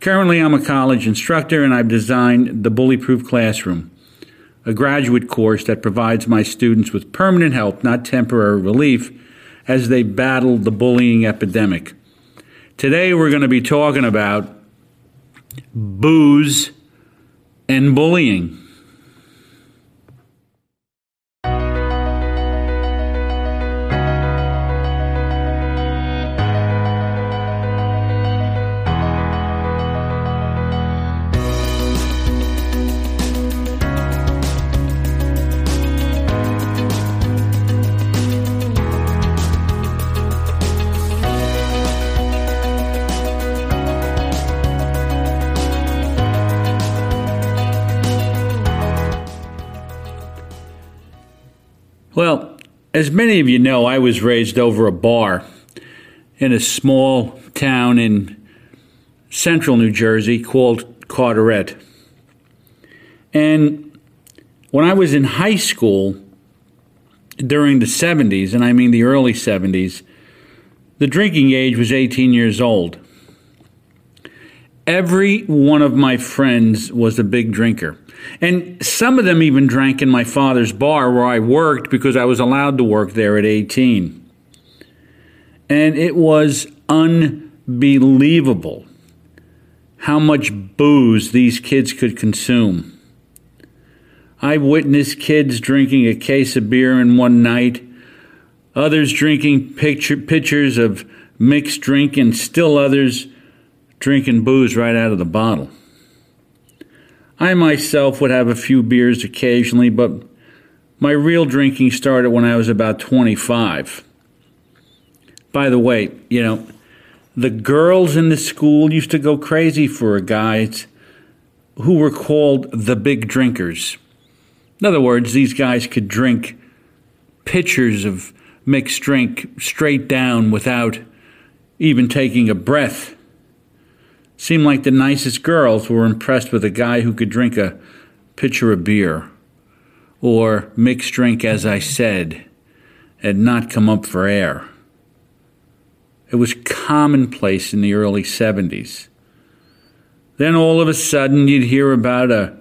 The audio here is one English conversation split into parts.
Currently, I'm a college instructor and I've designed the Bully Proof Classroom, a graduate course that provides my students with permanent help, not temporary relief, as they battle the bullying epidemic. Today, we're going to be talking about booze and bullying. As many of you know, I was raised over a bar in a small town in central New Jersey called Carteret. And when I was in high school during the 70s, and I mean the early 70s, the drinking age was 18 years old. Every one of my friends was a big drinker. And some of them even drank in my father's bar where I worked because I was allowed to work there at 18. And it was unbelievable how much booze these kids could consume. I witnessed kids drinking a case of beer in one night, others drinking pitchers of mixed drink, and still others drinking booze right out of the bottle. I myself would have a few beers occasionally, but my real drinking started when I was about 25. By the way, you know, the girls in the school used to go crazy for guys who were called the big drinkers. In other words, these guys could drink pitchers of mixed drink straight down without even taking a breath. Seemed like the nicest girls were impressed with a guy who could drink a pitcher of beer or mixed drink, as I said, and not come up for air. It was commonplace in the early 70s. Then all of a sudden, you'd hear about a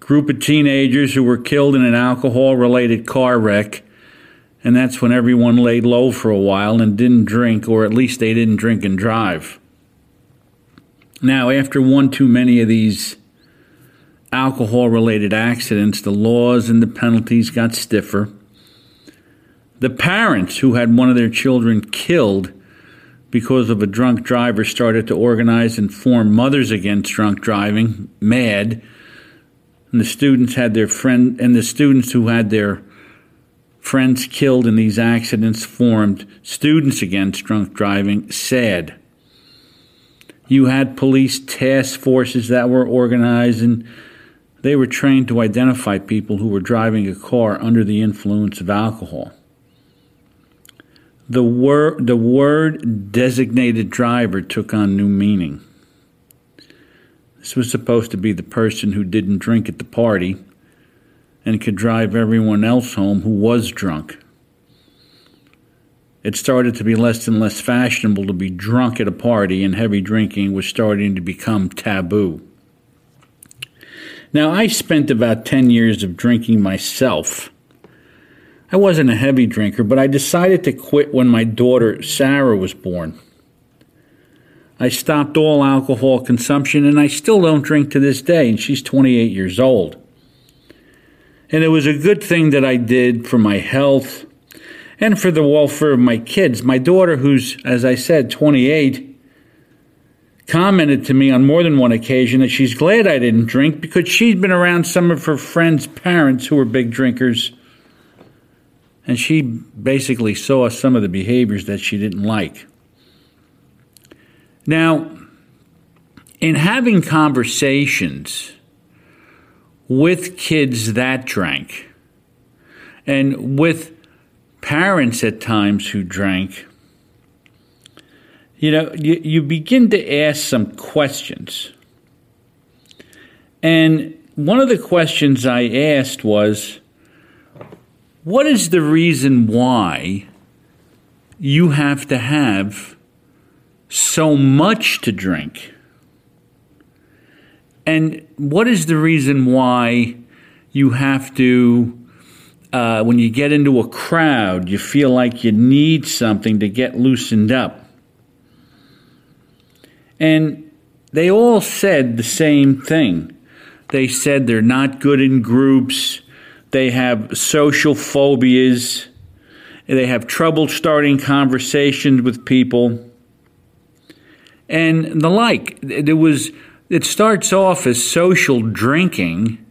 group of teenagers who were killed in an alcohol related car wreck, and that's when everyone laid low for a while and didn't drink, or at least they didn't drink and drive. Now, after one too many of these alcohol related accidents, the laws and the penalties got stiffer. The parents who had one of their children killed because of a drunk driver started to organize and form Mothers Against Drunk Driving, MAD. And the students had their friend and the students who had their friends killed in these accidents formed Students Against Drunk Driving, SAD. You had police task forces that were organized and they were trained to identify people who were driving a car under the influence of alcohol. The word, the word designated driver took on new meaning. This was supposed to be the person who didn't drink at the party, and could drive everyone else home who was drunk. It started to be less and less fashionable to be drunk at a party, and heavy drinking was starting to become taboo. Now, I spent about 10 years of drinking myself. I wasn't a heavy drinker, but I decided to quit when my daughter Sarah was born. I stopped all alcohol consumption and I still don't drink to this day, and she's 28 years old. And it was a good thing that I did for my health and for the welfare of my kids. My daughter, who's, as I said, 28, commented to me on more than one occasion that she's glad I didn't drink because she'd been around some of her friends' parents who were big drinkers. And she basically saw some of the behaviors that she didn't like. Now, in having conversations with kids that drank and with parents at times who drank, you know, you, you begin to ask some questions. And one of the questions I asked was, What is the reason why you have to have so much to drink? And what is the reason why you have to, uh, when you get into a crowd, you feel like you need something to get loosened up? And they all said the same thing. They said they're not good in groups, they have social phobias, they have trouble starting conversations with people, and the like. There was it starts off as social drinking,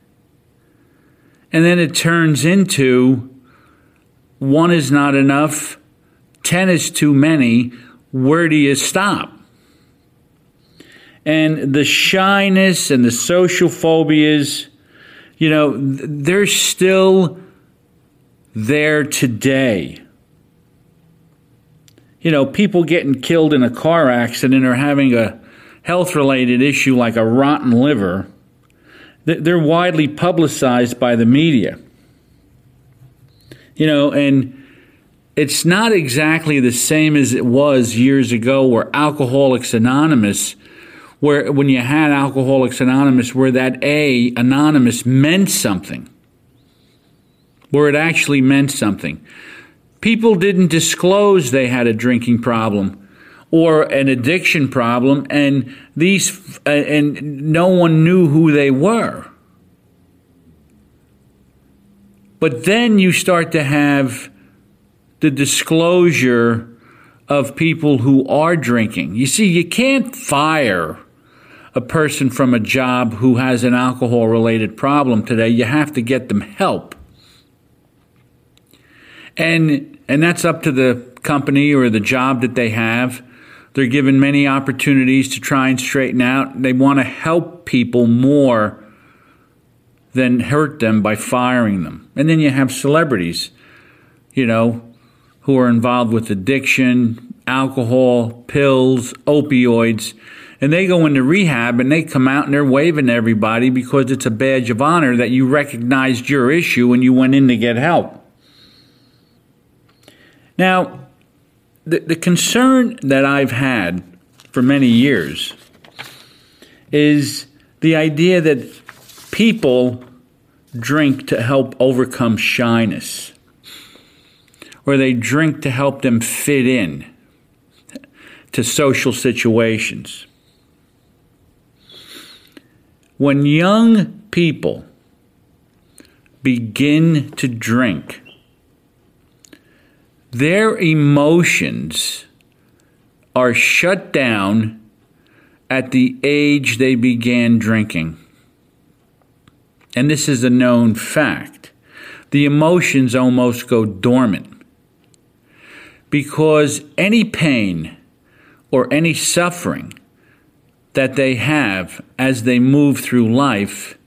and then it turns into one is not enough, ten is too many. Where do you stop? and the shyness and the social phobias, you know, they're still there today. You know, people getting killed in a car accident or having a health related issue like a rotten liver, they're widely publicized by the media. You know, and it's not exactly the same as it was years ago where Alcoholics Anonymous where when you had Alcoholics Anonymous, where that A, anonymous, meant something, where it actually meant something. People didn't disclose they had a drinking problem or an addiction problem, and these and no one knew who they were. But then you start to have the disclosure of people who are drinking. You see, you can't fire a person from a job who has an alcohol related problem today, you have to get them help. And and that's up to the company or the job that they have. They're given many opportunities to try and straighten out. They want to help people more than hurt them by firing them. And then you have celebrities, you know, who are involved with addiction, alcohol, pills, opioids and they go into rehab and they come out and they're waving to everybody because it's a badge of honor that you recognized your issue and you went in to get help. Now, the, the concern that I've had for many years is the idea that people drink to help overcome shyness, or they drink to help them fit in to social situations. When young people begin to drink, their emotions are shut down at the age they began drinking. And this is a known fact. The emotions almost go dormant because any pain or any suffering that they have as they move through life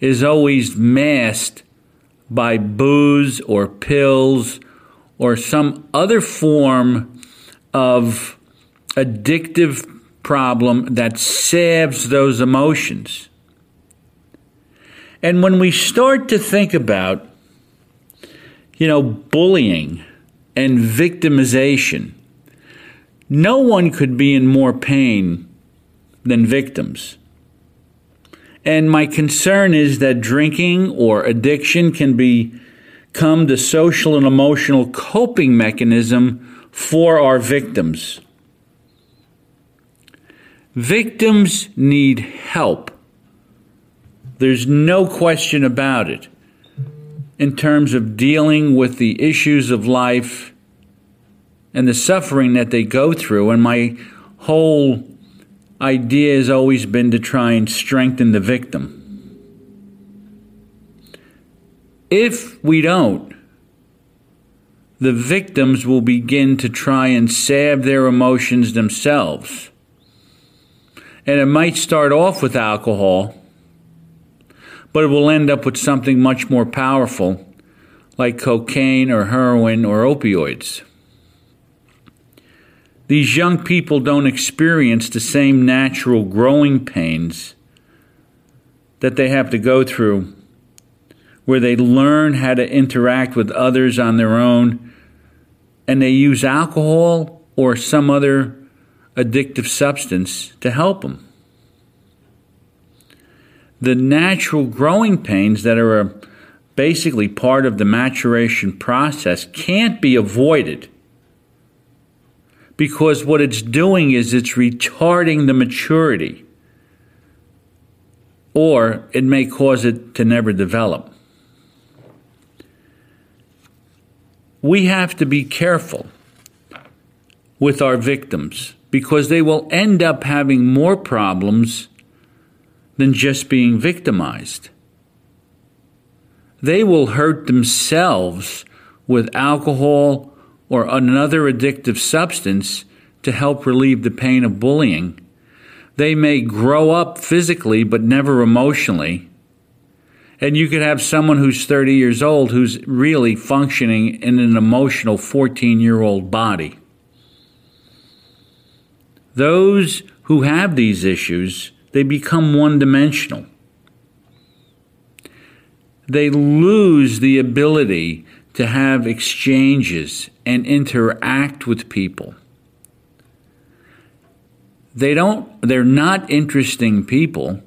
is always masked by booze or pills or some other form of addictive problem that salves those emotions. And when we start to think about, you know, bullying and victimization, no one could be in more pain than victims. And my concern is that drinking or addiction can become the social and emotional coping mechanism for our victims. Victims need help. There's no question about it in terms of dealing with the issues of life and the suffering that they go through. And my whole idea has always been to try and strengthen the victim. If we don't, the victims will begin to try and salve their emotions themselves. And it might start off with alcohol, but it will end up with something much more powerful like cocaine or heroin or opioids. These young people don't experience the same natural growing pains that they have to go through, where they learn how to interact with others on their own and they use alcohol or some other addictive substance to help them. The natural growing pains that are basically part of the maturation process can't be avoided because what it's doing is it's retarding the maturity or it may cause it to never develop. We have to be careful with our victims because they will end up having more problems than just being victimized. They will hurt themselves with alcohol or another addictive substance to help relieve the pain of bullying. They may grow up physically but never emotionally. And you could have someone who's 30 years old who's really functioning in an emotional 14 year old body. Those who have these issues, they become one dimensional. They lose the ability to have exchanges and interact with people. They don't, they're not interesting people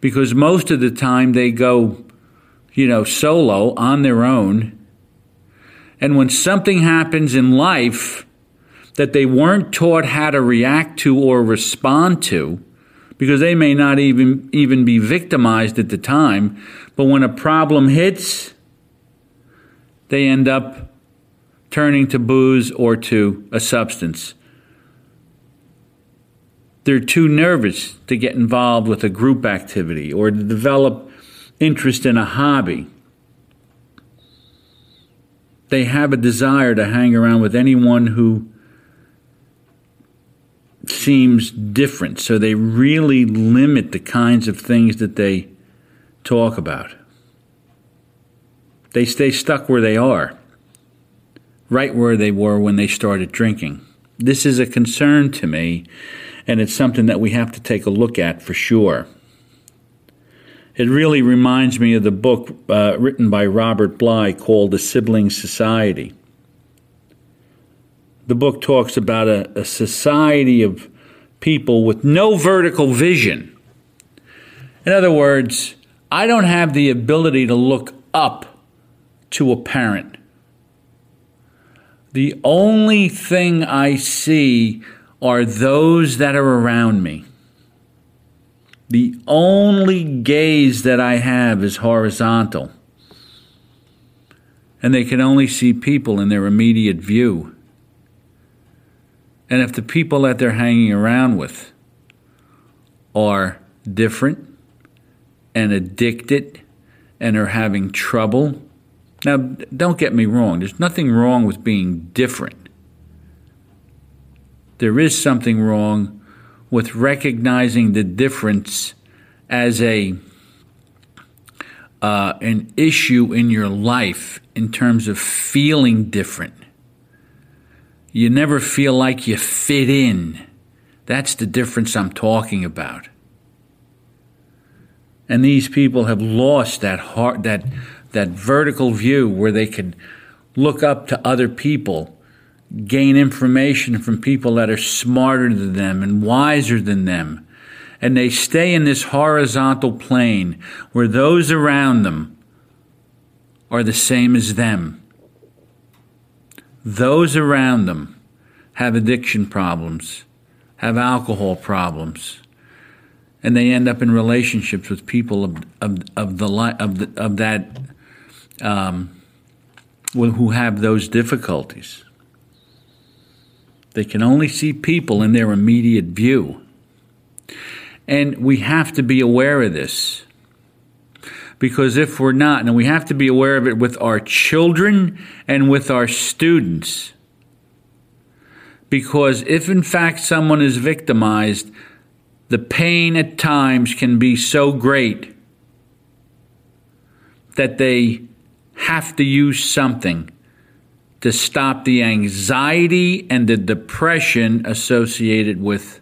because most of the time they go, you know, solo on their own. And when something happens in life that they weren't taught how to react to or respond to, because they may not even even be victimized at the time, but when a problem hits, they end up turning to booze or to a substance. They're too nervous to get involved with a group activity or to develop interest in a hobby. They have a desire to hang around with anyone who seems different, so they really limit the kinds of things that they talk about. They stay stuck where they are, right where they were when they started drinking. This is a concern to me, and it's something that we have to take a look at for sure. It really reminds me of the book uh, written by Robert Bly called The Sibling Society. The book talks about a, a society of people with no vertical vision. In other words, I don't have the ability to look up to a parent. The only thing I see are those that are around me. The only gaze that I have is horizontal. And they can only see people in their immediate view. And if the people that they're hanging around with are different and addicted and are having trouble now, don't get me wrong, there's nothing wrong with being different. There is something wrong with recognizing the difference as a uh, an issue in your life in terms of feeling different. You never feel like you fit in. That's the difference I'm talking about. And these people have lost that heart, that, that vertical view where they can look up to other people, gain information from people that are smarter than them and wiser than them. And they stay in this horizontal plane where those around them are the same as them. Those around them have addiction problems, have alcohol problems, and they end up in relationships with people of, of, of the of the, of that um, who have those difficulties. They can only see people in their immediate view. And we have to be aware of this. Because if we're not, and we have to be aware of it with our children and with our students, because if in fact someone is victimized, the pain at times can be so great that they have to use something to stop the anxiety and the depression associated with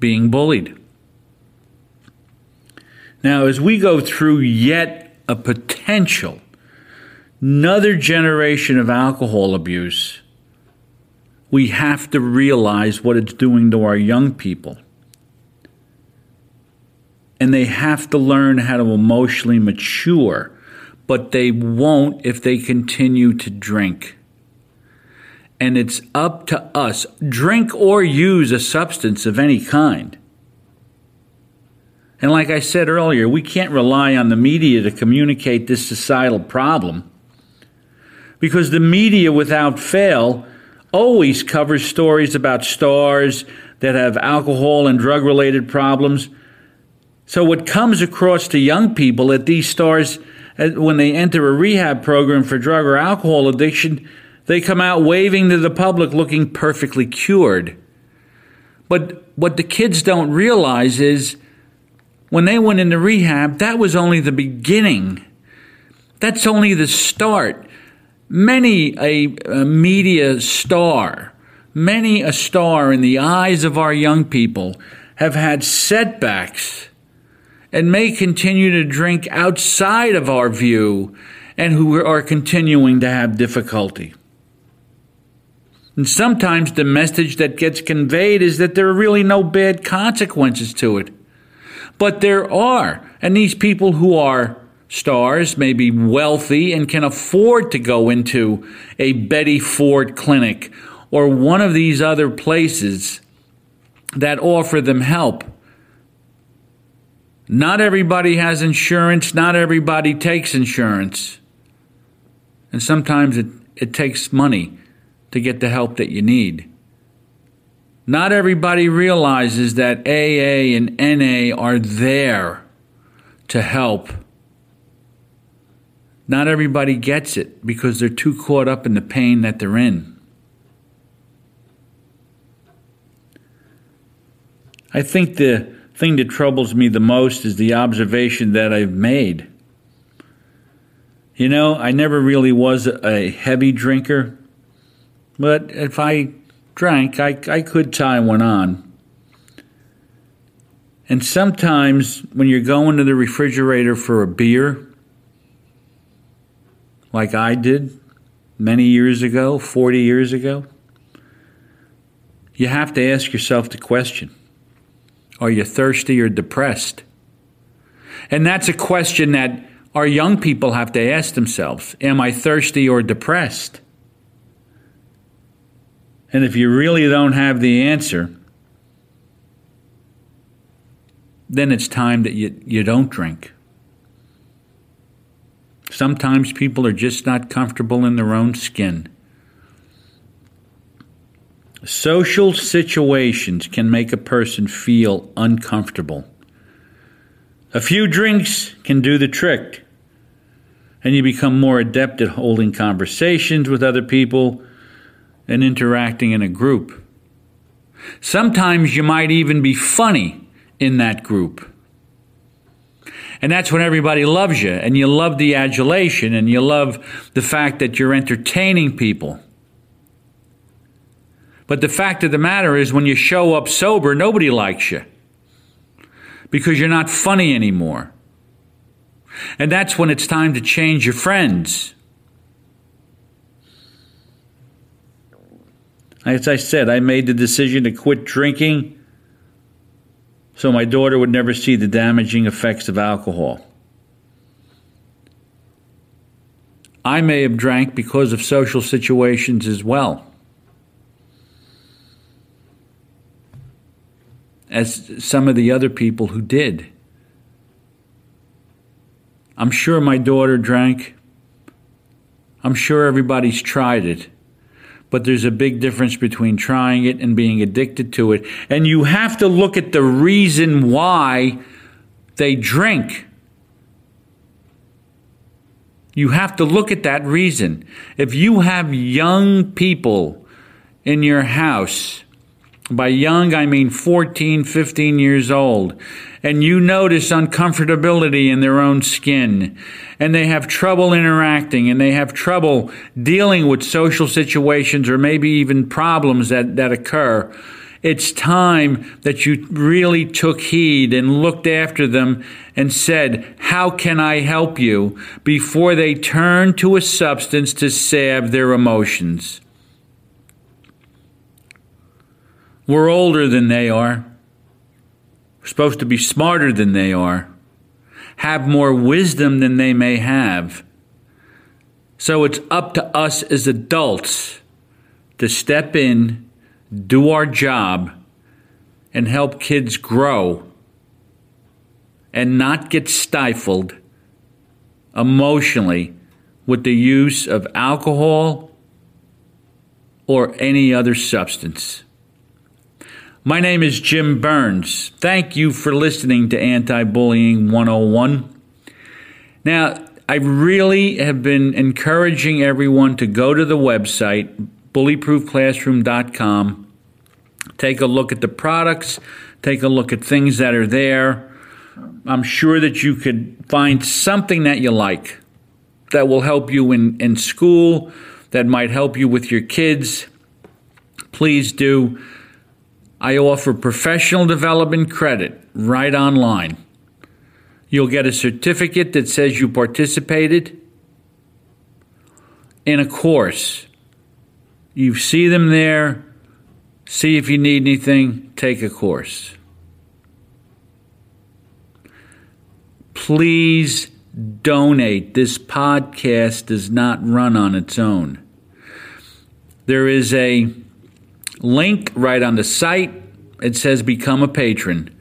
being bullied. Now, as we go through yet a potential, another generation of alcohol abuse, we have to realize what it's doing to our young people. And they have to learn how to emotionally mature, but they won't if they continue to drink. And it's up to us, drink or use a substance of any kind. And like I said earlier, we can't rely on the media to communicate this societal problem because the media, without fail, always covers stories about stars that have alcohol and drug related problems. So, what comes across to young people that these stars, when they enter a rehab program for drug or alcohol addiction, they come out waving to the public looking perfectly cured. But what the kids don't realize is when they went into rehab, that was only the beginning. That's only the start. Many a, a, media star, many a star in the eyes of our young people have had setbacks and may continue to drink outside of our view and who are continuing to have difficulty. And sometimes the message that gets conveyed is that there are really no bad consequences to it. But there are. And these people who are stars may be wealthy and can afford to go into a Betty Ford clinic or one of these other places that offer them help. Not everybody has insurance, not everybody takes insurance. And sometimes it, it takes money to get the help that you need. Not everybody realizes that AA and NA are there to help. Not everybody gets it because they're too caught up in the pain that they're in. I think the thing that troubles me the most is the observation that I've made. You know, I never really was a heavy drinker, but if I drank, I, I could tie one on. And sometimes when you're going to the refrigerator for a beer, like I did many years ago, 40 years ago, you have to ask yourself the question Are you thirsty or depressed? And that's a question that our young people have to ask themselves Am I thirsty or depressed? And if you really don't have the answer, then it's time that you, you don't drink. Sometimes people are just not comfortable in their own skin. Social situations can make a person feel uncomfortable. A few drinks can do the trick, and you become more adept at holding conversations with other people and interacting in a group. Sometimes you might even be funny in that group. And that's when everybody loves you, and you love the adulation, and you love the fact that you're entertaining people. But the fact of the matter is, when you show up sober, nobody likes you because you're not funny anymore. And that's when it's time to change your friends. As I said, I made the decision to quit drinking so my daughter would never see the damaging effects of alcohol. I may have drank because of social situations as well. As some of the other people who did. I'm sure my daughter drank. I'm sure everybody's tried it. But there's a big difference between trying it and being addicted to it. And you have to look at the reason why they drink. You have to look at that reason. If you have young people in your house, by young I mean 14, 15 years old, and you notice uncomfortability in their own skin, and they have trouble interacting, and they have trouble dealing with social situations or maybe even problems that, that occur, it's time that you really took heed and looked after them and said, How can I help you? before they turn to a substance to salve their emotions. We're older than they are. We're supposed to be smarter than they are, have more wisdom than they may have. So it's up to us as adults to step in do our job, and help kids grow and not get stifled emotionally with the use of alcohol or any other substance. My name is Jim Burns. Thank you for listening to Anti Bullying 101. Now, I really have been encouraging everyone to go to the website, bullyproofclassroom.com. Take a look at the products, take a look at things that are there. I'm sure that you could find something that you like that will help you in, in school, that might help you with your kids. Please do. I offer professional development credit right online. You'll get a certificate that says you participated in a course you see them there, see if you need anything, take a course. Please donate. This podcast does not run on its own. There is a link right on the site. It says become a patron.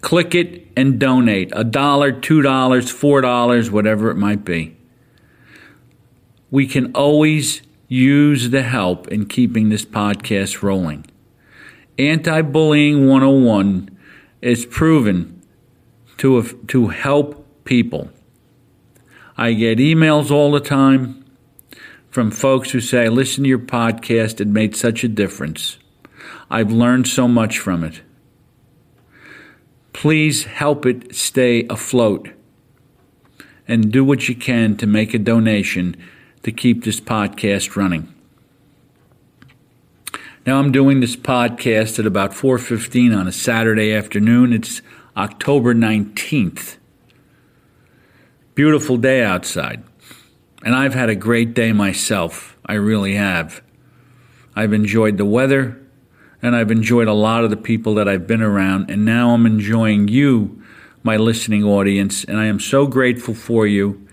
Click it and donate a dollar, two dollars, four dollars, whatever it might be. We can always use the help in keeping this podcast rolling. Anti Bullying 101 is proven to, to help people. I get emails all the time from folks who say, I Listen to your podcast, it made such a difference. I've learned so much from it. Please help it stay afloat and do what you can to make a donation to keep this podcast running. Now I'm doing this podcast at about 4:15 on a Saturday afternoon. It's October 19th. Beautiful day outside. And I've had a great day myself. I really have. I've enjoyed the weather and I've enjoyed a lot of the people that I've been around and now I'm enjoying you, my listening audience, and I am so grateful for you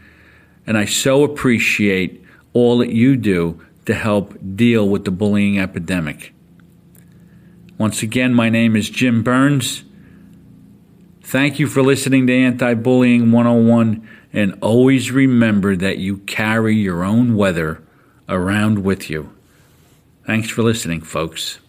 and I so appreciate all that you do to help deal with the bullying epidemic. Once again, my name is Jim Burns. Thank you for listening to Anti Bullying 101, and always remember that you carry your own weather around with you. Thanks for listening, folks.